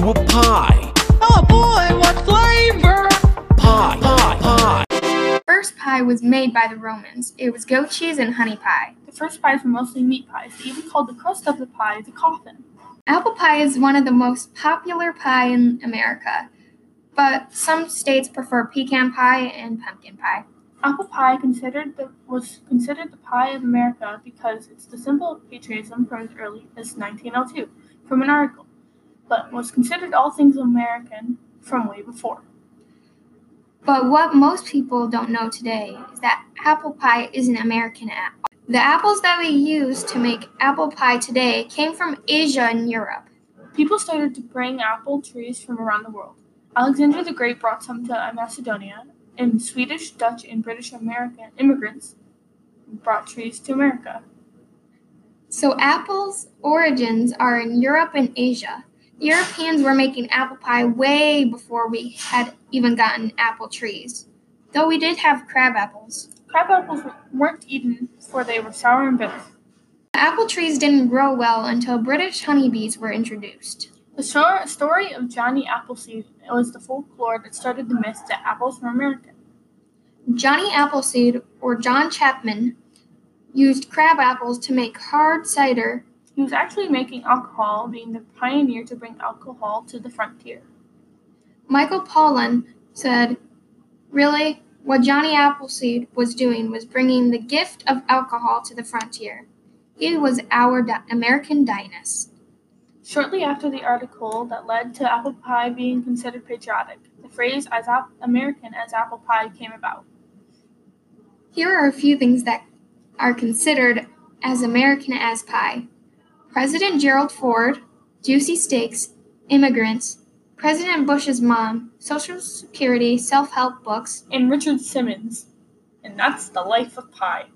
you a pie. Oh boy, what flavor? Pie, pie, pie. First pie was made by the Romans. It was goat cheese and honey pie. The first pies were mostly meat pies. They even called the crust of the pie the coffin. Apple pie is one of the most popular pie in America, but some states prefer pecan pie and pumpkin pie. Apple pie considered the, was considered the pie of America because it's the symbol of patriotism from as early as 1902 from an article, but was considered all things American from way before. But what most people don't know today is that apple pie isn't American at all. The apples that we use to make apple pie today came from Asia and Europe. People started to bring apple trees from around the world. Alexander the Great brought some to Macedonia, and Swedish, Dutch, and British American immigrants brought trees to America. So apples' origins are in Europe and Asia. Europeans were making apple pie way before we had even gotten apple trees. Though we did have crab apples. Crab apples weren't eaten for they were sour and bitter. The apple trees didn't grow well until British honeybees were introduced. The story of Johnny Appleseed was the folklore that started the myth that apples were American. Johnny Appleseed, or John Chapman, used crab apples to make hard cider. He was actually making alcohol, being the pioneer to bring alcohol to the frontier. Michael Pollan said, Really, what Johnny Appleseed was doing was bringing the gift of alcohol to the frontier. He was our di- American Dionysus. Shortly after the article that led to apple pie being considered patriotic, the phrase as ap- American as apple pie came about. Here are a few things that are considered as American as pie President Gerald Ford, juicy steaks, immigrants, President Bush's mom, Social Security, self help books, And Richard Simmons. And that's the life of pie.